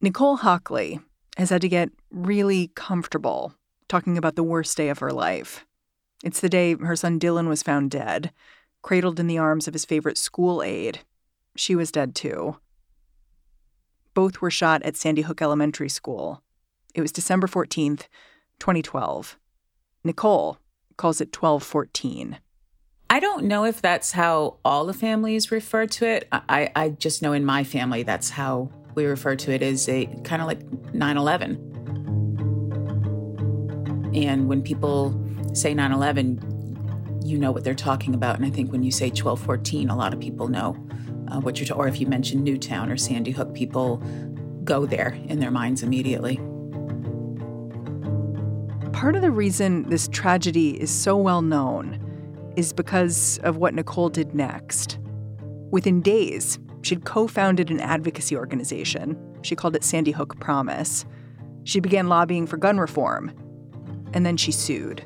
Nicole Hockley has had to get really comfortable talking about the worst day of her life. It's the day her son Dylan was found dead, cradled in the arms of his favorite school aide. She was dead too. Both were shot at Sandy Hook Elementary School. It was December 14th, 2012. Nicole calls it 1214. I don't know if that's how all the families refer to it. I, I just know in my family that's how we refer to it as a kind of like 9 11. And when people say 9 11, you know what they're talking about. And I think when you say 12 14, a lot of people know uh, what you're talking Or if you mention Newtown or Sandy Hook, people go there in their minds immediately. Part of the reason this tragedy is so well known is because of what Nicole did next. Within days, she'd co founded an advocacy organization. She called it Sandy Hook Promise. She began lobbying for gun reform. And then she sued.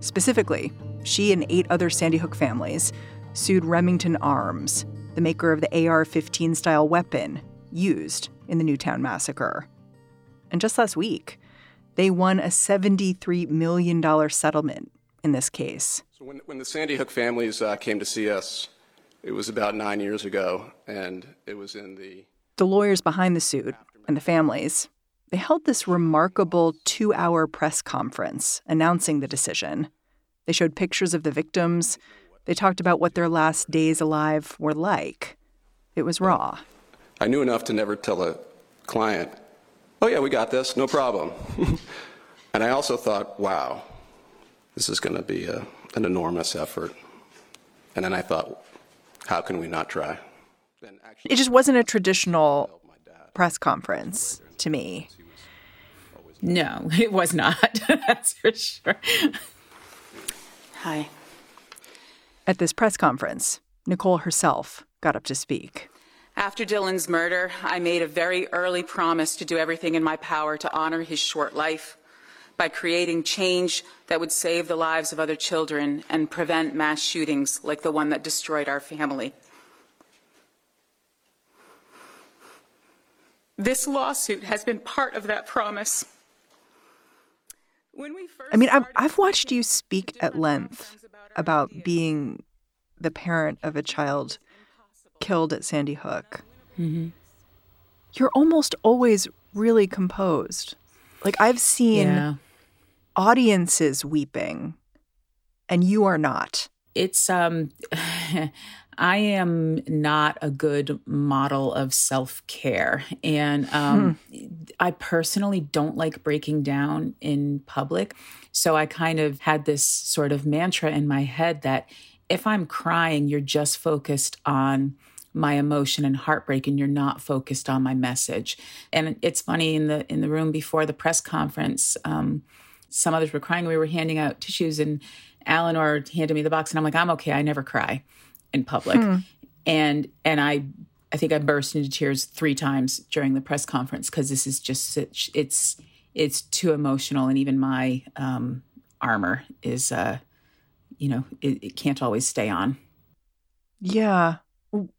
Specifically, she and eight other Sandy Hook families sued Remington Arms, the maker of the AR 15 style weapon used in the Newtown massacre. And just last week, they won a $73 million settlement in this case. So when, when the Sandy Hook families uh, came to see us, it was about nine years ago, and it was in the. The lawyers behind the suit and the families, they held this remarkable two hour press conference announcing the decision. They showed pictures of the victims. They talked about what their last days alive were like. It was raw. I knew enough to never tell a client, oh, yeah, we got this, no problem. and I also thought, wow, this is going to be a, an enormous effort. And then I thought, how can we not try? It just wasn't a traditional press conference to me. No, it was not. That's for sure. Hi. At this press conference, Nicole herself got up to speak. After Dylan's murder, I made a very early promise to do everything in my power to honor his short life by creating change that would save the lives of other children and prevent mass shootings like the one that destroyed our family. This lawsuit has been part of that promise. I mean, I've, I've watched you speak at length about being the parent of a child killed at Sandy Hook, mm-hmm. you're almost always really composed. Like I've seen yeah. Audiences weeping, and you are not. It's um. I am not a good model of self care. And um, hmm. I personally don't like breaking down in public. So I kind of had this sort of mantra in my head that if I'm crying, you're just focused on my emotion and heartbreak and you're not focused on my message and it's funny in the in the room before the press conference um, some others were crying. We were handing out tissues and eleanor handed me the box and i'm like i'm okay. I never cry in public. Hmm. and and i i think i burst into tears three times during the press conference because this is just such it's it's too emotional and even my um, armor is uh you know it, it can't always stay on. Yeah.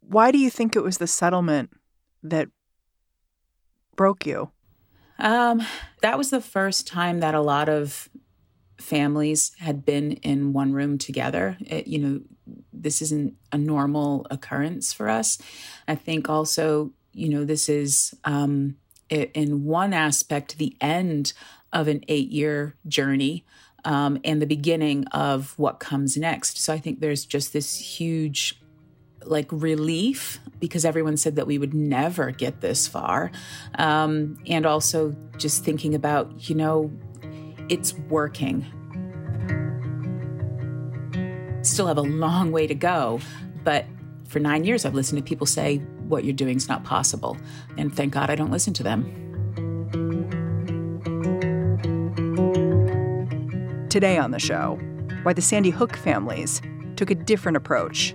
Why do you think it was the settlement that broke you? Um, that was the first time that a lot of families had been in one room together. It, you know, this isn't a normal occurrence for us. I think also, you know, this is um, in one aspect the end of an eight year journey um, and the beginning of what comes next. So I think there's just this huge like relief because everyone said that we would never get this far. Um, and also just thinking about, you know, it's working. Still have a long way to go, But for nine years, I've listened to people say, what you're doing is not possible. And thank God I don't listen to them. Today on the show, why the Sandy Hook families took a different approach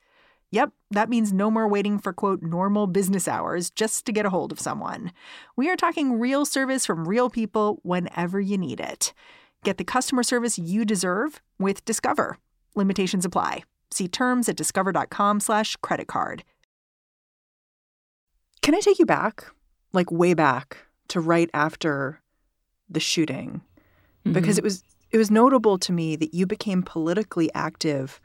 Yep, that means no more waiting for quote normal business hours just to get a hold of someone. We are talking real service from real people whenever you need it. Get the customer service you deserve with Discover. Limitations apply. See terms at discover.com/slash credit card. Can I take you back, like way back, to right after the shooting? Mm-hmm. Because it was it was notable to me that you became politically active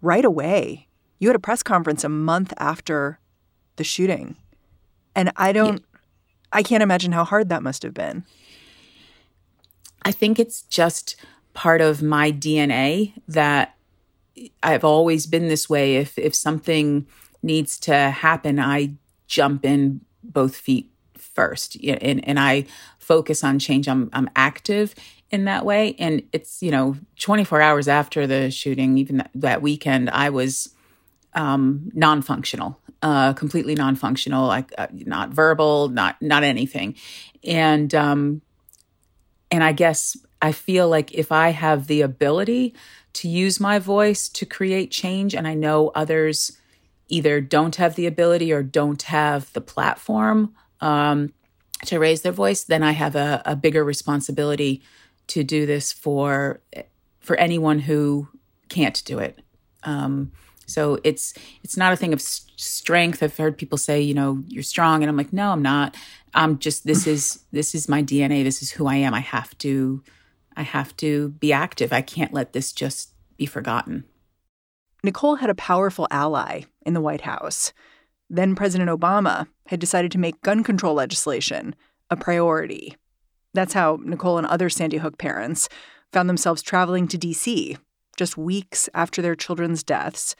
right away. You had a press conference a month after the shooting. And I don't yeah. I can't imagine how hard that must have been. I think it's just part of my DNA that I've always been this way. If if something needs to happen, I jump in both feet first, and and I focus on change. I'm I'm active in that way, and it's you know 24 hours after the shooting, even that, that weekend, I was um, non-functional, uh, completely non-functional, like uh, not verbal, not not anything, and um, and I guess I feel like if I have the ability to use my voice to create change. And I know others either don't have the ability or don't have the platform um, to raise their voice, then I have a, a bigger responsibility to do this for for anyone who can't do it. Um, so it's it's not a thing of strength. I've heard people say, you know, you're strong, and I'm like, no, I'm not. I'm just this is this is my DNA. This is who I am. I have to I have to be active. I can't let this just be forgotten. Nicole had a powerful ally in the White House. Then President Obama had decided to make gun control legislation a priority. That's how Nicole and other Sandy Hook parents found themselves traveling to D.C. just weeks after their children's deaths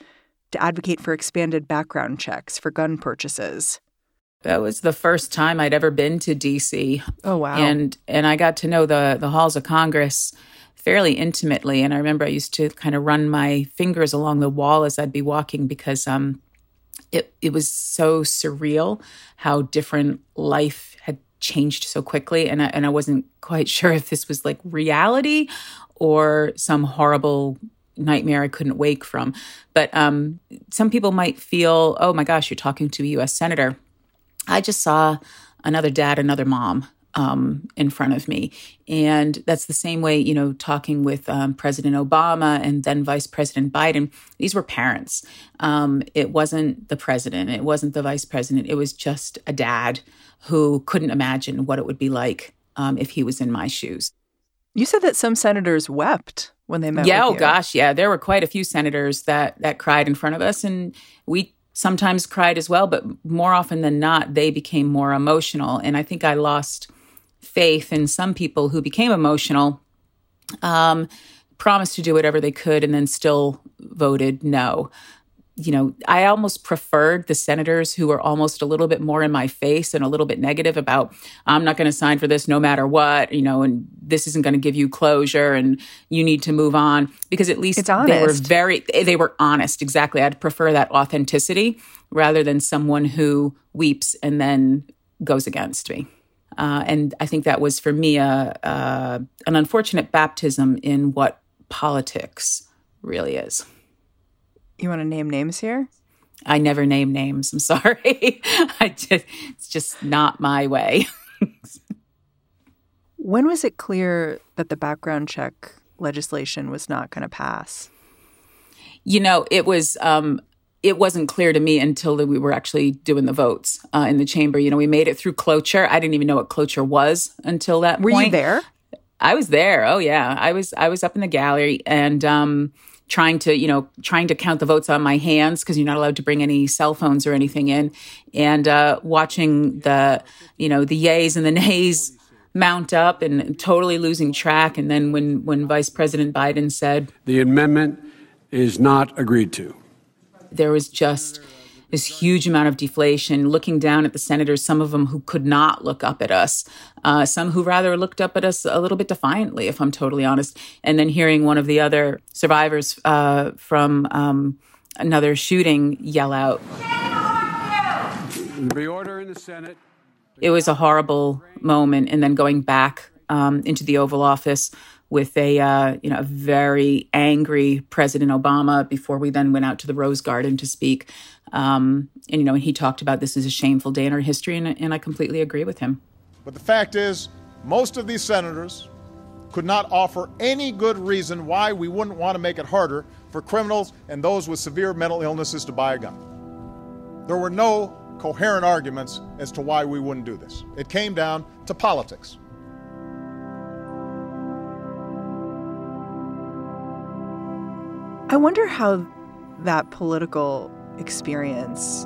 to advocate for expanded background checks for gun purchases. That was the first time I'd ever been to DC. Oh wow. And and I got to know the the halls of Congress fairly intimately and I remember I used to kind of run my fingers along the wall as I'd be walking because um it it was so surreal how different life had changed so quickly and I, and I wasn't quite sure if this was like reality or some horrible nightmare I couldn't wake from. But um, some people might feel, oh my gosh, you're talking to a U.S. senator. I just saw another dad, another mom um, in front of me. And that's the same way, you know, talking with um, President Obama and then Vice President Biden. These were parents. Um, it wasn't the president, it wasn't the vice president. It was just a dad who couldn't imagine what it would be like um, if he was in my shoes. You said that some senators wept when they met. Yeah, oh gosh, yeah, there were quite a few senators that that cried in front of us, and we sometimes cried as well, but more often than not, they became more emotional. And I think I lost faith in some people who became emotional, um, promised to do whatever they could, and then still voted no you know, I almost preferred the senators who were almost a little bit more in my face and a little bit negative about, I'm not going to sign for this no matter what, you know, and this isn't going to give you closure and you need to move on because at least they were very, they were honest. Exactly. I'd prefer that authenticity rather than someone who weeps and then goes against me. Uh, and I think that was for me a, a, an unfortunate baptism in what politics really is. You want to name names here? I never name names. I'm sorry. I just it's just not my way. when was it clear that the background check legislation was not going to pass? You know, it was um, it wasn't clear to me until we were actually doing the votes uh, in the chamber. You know, we made it through cloture. I didn't even know what cloture was until that were point. you there? I was there. Oh yeah, I was. I was up in the gallery, and um, trying to, you know, trying to count the votes on my hands because you're not allowed to bring any cell phones or anything in, and uh, watching the, you know, the yays and the nays mount up and totally losing track. And then when when Vice President Biden said the amendment is not agreed to, there was just this huge amount of deflation, looking down at the senators, some of them who could not look up at us, uh, some who rather looked up at us a little bit defiantly, if I'm totally honest. And then hearing one of the other survivors uh, from um, another shooting yell out. Reorder in the Senate. It was a horrible moment. And then going back um, into the Oval Office with a uh, you know a very angry President Obama before we then went out to the Rose Garden to speak. Um, and you know, he talked about this is a shameful day in our history, and, and I completely agree with him. But the fact is, most of these senators could not offer any good reason why we wouldn't want to make it harder for criminals and those with severe mental illnesses to buy a gun. There were no coherent arguments as to why we wouldn't do this. It came down to politics. I wonder how that political experience,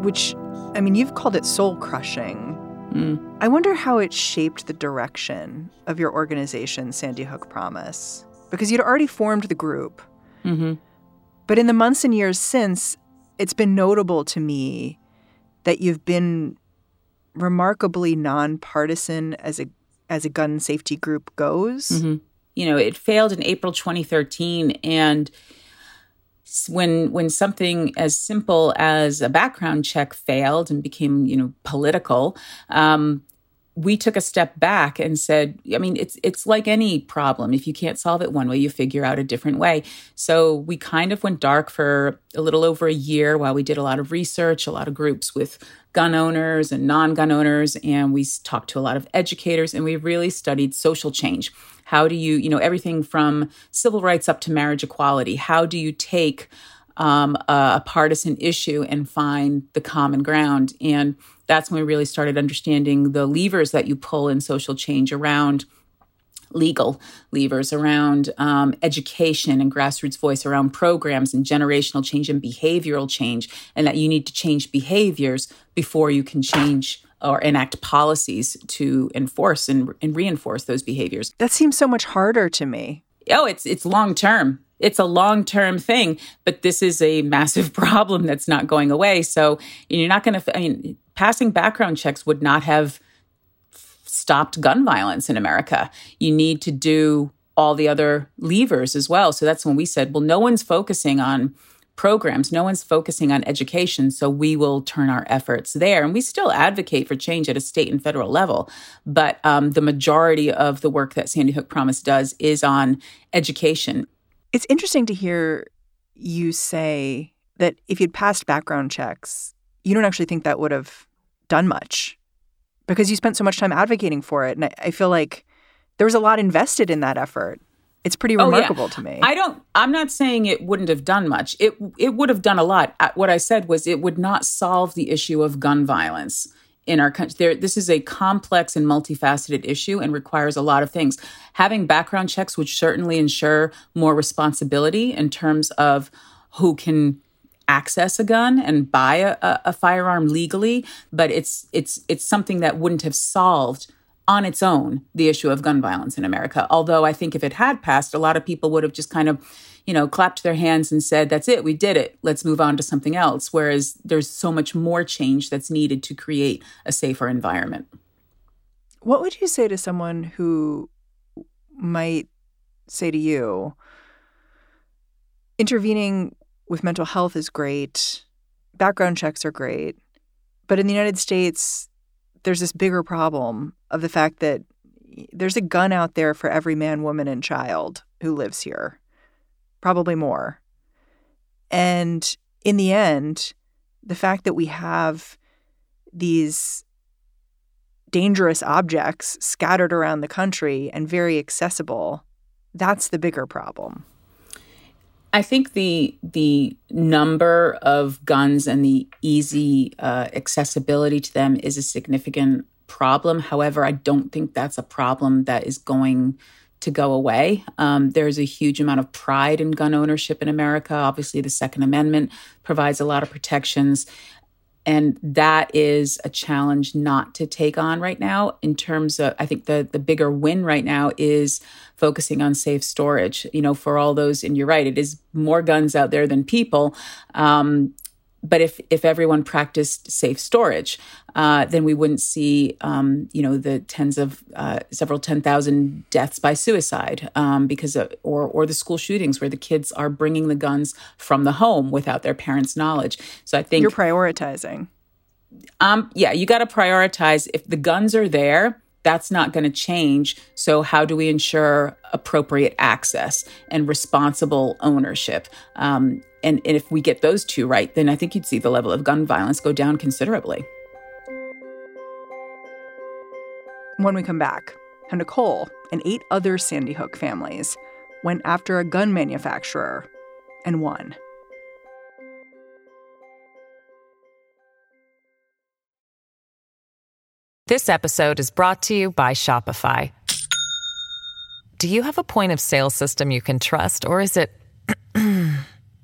which, I mean, you've called it soul crushing. Mm. I wonder how it shaped the direction of your organization, Sandy Hook Promise, because you'd already formed the group. Mm-hmm. But in the months and years since, it's been notable to me that you've been remarkably nonpartisan as a as a gun safety group goes. Mm-hmm. You know, it failed in April 2013, and when when something as simple as a background check failed and became you know political um, we took a step back and said i mean it's it's like any problem if you can't solve it one way you figure out a different way so we kind of went dark for a little over a year while we did a lot of research a lot of groups with gun owners and non-gun owners and we talked to a lot of educators and we really studied social change how do you, you know, everything from civil rights up to marriage equality? How do you take um, a, a partisan issue and find the common ground? And that's when we really started understanding the levers that you pull in social change around legal levers around um, education and grassroots voice around programs and generational change and behavioral change and that you need to change behaviors before you can change or enact policies to enforce and, and reinforce those behaviors. That seems so much harder to me. Oh, it's it's long term. It's a long term thing, but this is a massive problem that's not going away. So you're not going to. I mean, passing background checks would not have stopped gun violence in America. You need to do all the other levers as well. So that's when we said, well, no one's focusing on programs. No one's focusing on education, so we will turn our efforts there. And we still advocate for change at a state and federal level, but um, the majority of the work that Sandy Hook Promise does is on education. It's interesting to hear you say that if you'd passed background checks, you don't actually think that would have done much because you spent so much time advocating for it. And I, I feel like there was a lot invested in that effort. It's pretty remarkable oh, yeah. to me. I don't I'm not saying it wouldn't have done much. It it would have done a lot. Uh, what I said was it would not solve the issue of gun violence in our country. There, this is a complex and multifaceted issue and requires a lot of things. Having background checks would certainly ensure more responsibility in terms of who can access a gun and buy a, a firearm legally, but it's it's it's something that wouldn't have solved on its own the issue of gun violence in America. Although I think if it had passed, a lot of people would have just kind of, you know, clapped their hands and said, that's it, we did it, let's move on to something else. Whereas there's so much more change that's needed to create a safer environment. What would you say to someone who might say to you, intervening with mental health is great, background checks are great, but in the United States, there's this bigger problem of the fact that there's a gun out there for every man, woman, and child who lives here, probably more. And in the end, the fact that we have these dangerous objects scattered around the country and very accessible, that's the bigger problem. I think the the number of guns and the easy uh, accessibility to them is a significant problem. However, I don't think that's a problem that is going to go away. Um, there's a huge amount of pride in gun ownership in America. Obviously, the Second Amendment provides a lot of protections. And that is a challenge not to take on right now. In terms of, I think the the bigger win right now is focusing on safe storage. You know, for all those, and you're right, it is more guns out there than people. Um, but if if everyone practiced safe storage, uh, then we wouldn't see um, you know the tens of uh, several ten thousand deaths by suicide um, because of, or or the school shootings where the kids are bringing the guns from the home without their parents' knowledge. So I think you're prioritizing. Um, yeah, you got to prioritize. If the guns are there, that's not going to change. So, how do we ensure appropriate access and responsible ownership? Um, and, and if we get those two right, then I think you'd see the level of gun violence go down considerably. When we come back, how Nicole and eight other Sandy Hook families went after a gun manufacturer and won. This episode is brought to you by Shopify. Do you have a point of sale system you can trust, or is it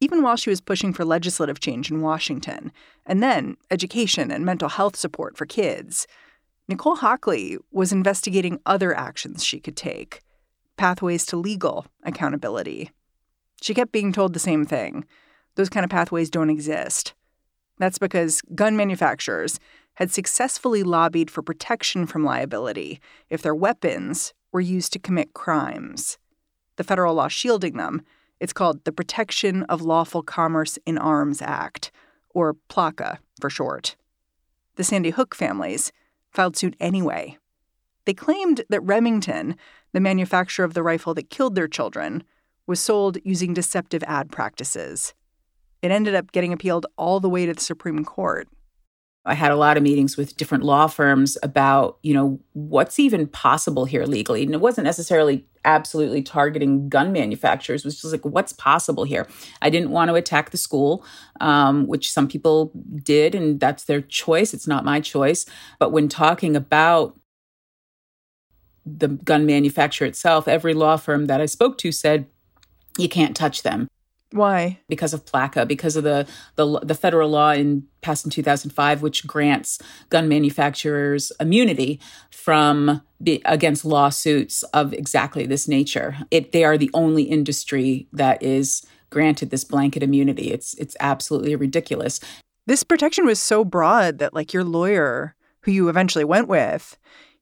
Even while she was pushing for legislative change in Washington, and then education and mental health support for kids, Nicole Hockley was investigating other actions she could take pathways to legal accountability. She kept being told the same thing those kind of pathways don't exist. That's because gun manufacturers had successfully lobbied for protection from liability if their weapons were used to commit crimes. The federal law shielding them, it's called the Protection of Lawful Commerce in Arms Act, or PLCAA for short. The Sandy Hook families filed suit anyway. They claimed that Remington, the manufacturer of the rifle that killed their children, was sold using deceptive ad practices. It ended up getting appealed all the way to the Supreme Court. I had a lot of meetings with different law firms about, you know, what's even possible here legally. And it wasn't necessarily absolutely targeting gun manufacturers, was just like, what's possible here? I didn't want to attack the school, um, which some people did, and that's their choice. It's not my choice. But when talking about the gun manufacturer itself, every law firm that I spoke to said, you can't touch them. Why? Because of PLCAA, because of the, the the federal law in passed in 2005, which grants gun manufacturers immunity from be, against lawsuits of exactly this nature. It they are the only industry that is granted this blanket immunity. It's it's absolutely ridiculous. This protection was so broad that like your lawyer, who you eventually went with,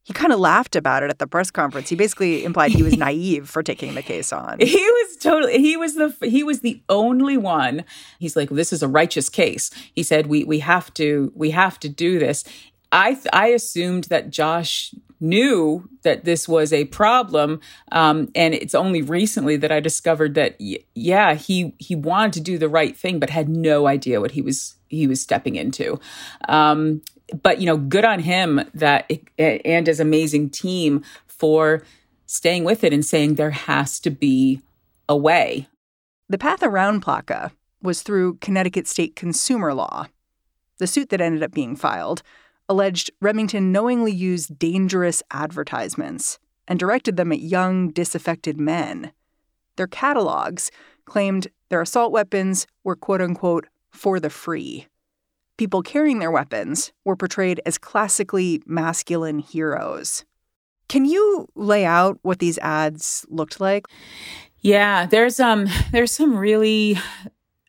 he kind of laughed about it at the press conference. He basically implied he was naive for taking the case on. He was totally he was the he was the only one. He's like this is a righteous case. He said we we have to we have to do this. I I assumed that Josh knew that this was a problem um, and it's only recently that I discovered that yeah he he wanted to do the right thing but had no idea what he was he was stepping into. Um, but you know, good on him that it, and his amazing team for staying with it and saying there has to be a way. The path around PLCAA was through Connecticut state consumer law. The suit that ended up being filed alleged Remington knowingly used dangerous advertisements and directed them at young, disaffected men. Their catalogs claimed their assault weapons were quote unquote for the free. People carrying their weapons were portrayed as classically masculine heroes. Can you lay out what these ads looked like? Yeah, there's um there's some really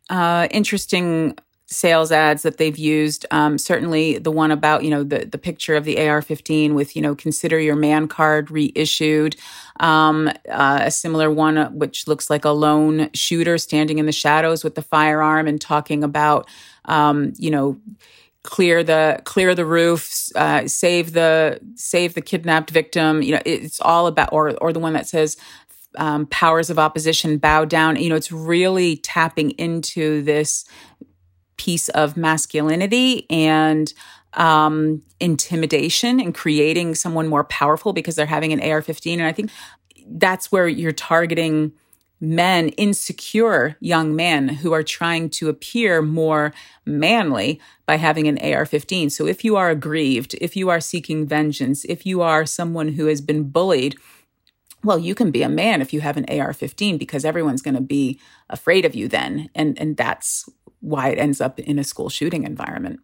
uh, interesting sales ads that they've used. Um, certainly, the one about you know the the picture of the AR-15 with you know consider your man card reissued. Um, uh, a similar one uh, which looks like a lone shooter standing in the shadows with the firearm and talking about um, you know clear the clear the roofs, uh, save the save the kidnapped victim. You know, it's all about or or the one that says um, powers of opposition bow down. You know, it's really tapping into this piece of masculinity and um, intimidation and creating someone more powerful because they're having an AR 15. And I think that's where you're targeting men, insecure young men who are trying to appear more manly by having an AR 15. So if you are aggrieved, if you are seeking vengeance, if you are someone who has been bullied, well, you can be a man if you have an AR 15 because everyone's going to be afraid of you then. And, and that's why it ends up in a school shooting environment.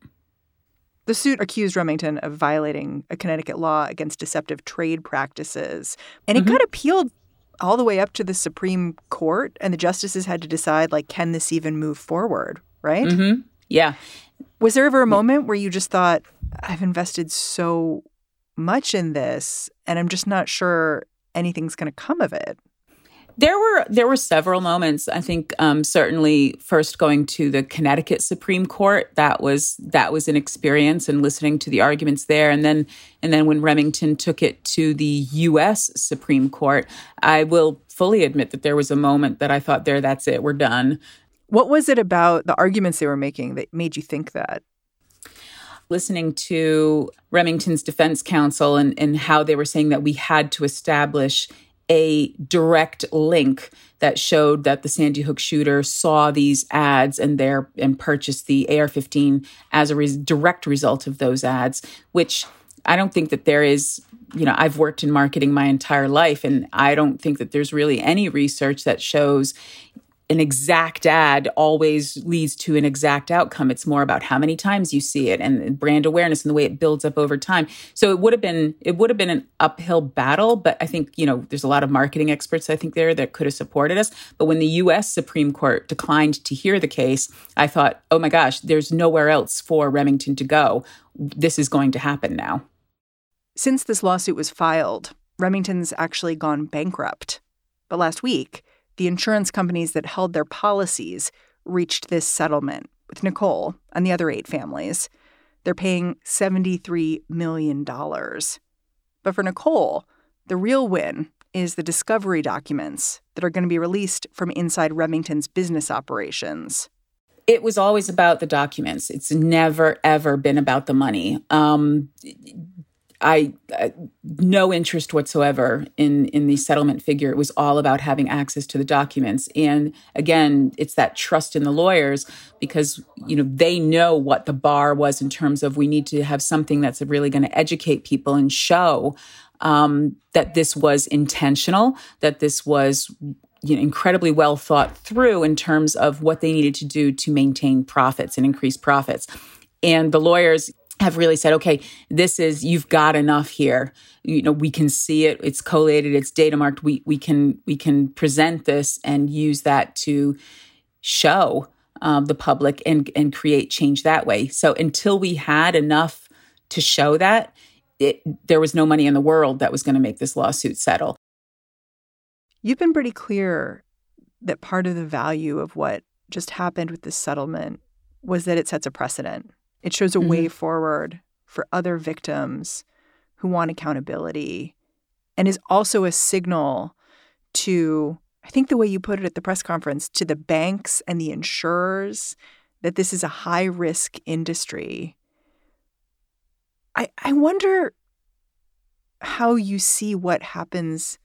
The suit accused Remington of violating a Connecticut law against deceptive trade practices. And it mm-hmm. got appealed all the way up to the Supreme Court, and the justices had to decide, like, can this even move forward, right? Mm-hmm. Yeah. Was there ever a moment where you just thought, I've invested so much in this, and I'm just not sure anything's going to come of it? There were there were several moments. I think um, certainly first going to the Connecticut Supreme Court that was that was an experience and listening to the arguments there, and then and then when Remington took it to the U.S. Supreme Court, I will fully admit that there was a moment that I thought, there, that's it, we're done. What was it about the arguments they were making that made you think that? listening to Remington's defense counsel and, and how they were saying that we had to establish a direct link that showed that the Sandy Hook shooter saw these ads and there and purchased the AR-15 as a res- direct result of those ads, which I don't think that there is. You know, I've worked in marketing my entire life, and I don't think that there's really any research that shows an exact ad always leads to an exact outcome. It's more about how many times you see it and brand awareness and the way it builds up over time. So it would have been it would have been an uphill battle, but I think, you know, there's a lot of marketing experts I think there that could have supported us. But when the US Supreme Court declined to hear the case, I thought, "Oh my gosh, there's nowhere else for Remington to go. This is going to happen now." Since this lawsuit was filed, Remington's actually gone bankrupt. But last week, the insurance companies that held their policies reached this settlement with Nicole and the other eight families. They're paying $73 million. But for Nicole, the real win is the discovery documents that are going to be released from inside Remington's business operations. It was always about the documents. It's never, ever been about the money. Um, I, uh, no interest whatsoever in in the settlement figure. It was all about having access to the documents. And again, it's that trust in the lawyers because you know they know what the bar was in terms of we need to have something that's really going to educate people and show um, that this was intentional, that this was you know, incredibly well thought through in terms of what they needed to do to maintain profits and increase profits. And the lawyers have really said, okay, this is, you've got enough here. You know, we can see it. It's collated. It's data marked. We, we can, we can present this and use that to show um, the public and, and create change that way. So until we had enough to show that, it, there was no money in the world that was going to make this lawsuit settle. You've been pretty clear that part of the value of what just happened with this settlement was that it sets a precedent it shows a mm-hmm. way forward for other victims who want accountability and is also a signal to, I think the way you put it at the press conference, to the banks and the insurers that this is a high risk industry. I, I wonder how you see what happens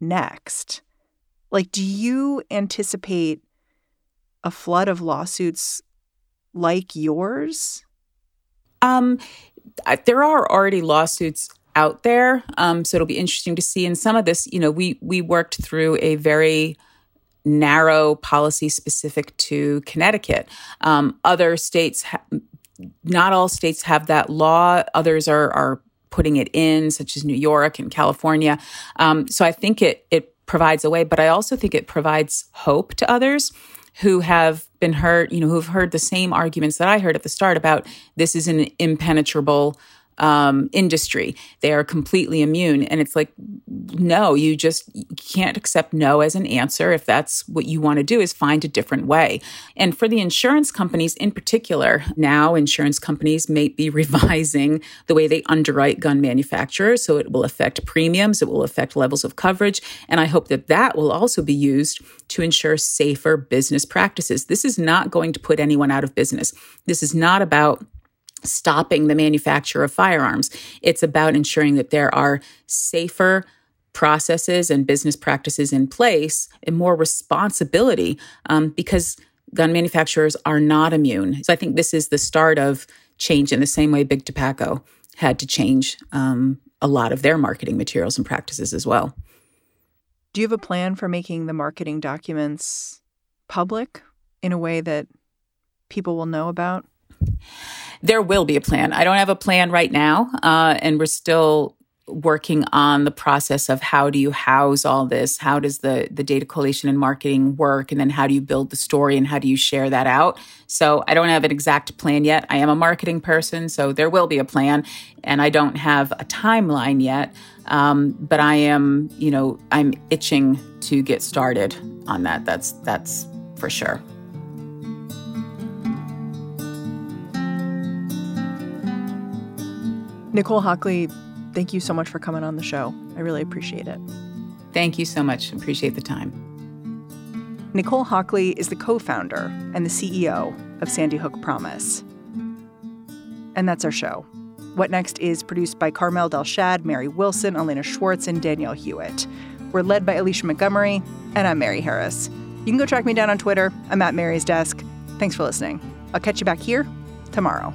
next. Like, do you anticipate a flood of lawsuits like yours? Um, there are already lawsuits out there, um, so it'll be interesting to see. And some of this, you know, we we worked through a very narrow policy specific to Connecticut. Um, other states, ha- not all states have that law. Others are are putting it in, such as New York and California. Um, so I think it it provides a way, but I also think it provides hope to others who have been hurt, you know, who've heard the same arguments that I heard at the start about this is an impenetrable um, industry. They are completely immune. And it's like, no, you just can't accept no as an answer. If that's what you want to do, is find a different way. And for the insurance companies in particular, now insurance companies may be revising the way they underwrite gun manufacturers. So it will affect premiums, it will affect levels of coverage. And I hope that that will also be used to ensure safer business practices. This is not going to put anyone out of business. This is not about stopping the manufacture of firearms. It's about ensuring that there are safer processes and business practices in place and more responsibility um, because gun manufacturers are not immune. So I think this is the start of change in the same way Big Tobacco had to change um, a lot of their marketing materials and practices as well. Do you have a plan for making the marketing documents public in a way that people will know about? There will be a plan. I don't have a plan right now, uh, and we're still working on the process of how do you house all this? How does the the data collation and marketing work? And then how do you build the story and how do you share that out? So i don't have an exact plan yet. I am a marketing person so there will be a plan and i don't have a timeline yet. Um, but i am you know i'm itching to get started on that. That's that's for sure Nicole Hockley, thank you so much for coming on the show. I really appreciate it. Thank you so much. Appreciate the time. Nicole Hockley is the co founder and the CEO of Sandy Hook Promise. And that's our show. What Next is produced by Carmel Delshad, Mary Wilson, Elena Schwartz, and Danielle Hewitt. We're led by Alicia Montgomery, and I'm Mary Harris. You can go track me down on Twitter. I'm at Mary's Desk. Thanks for listening. I'll catch you back here tomorrow.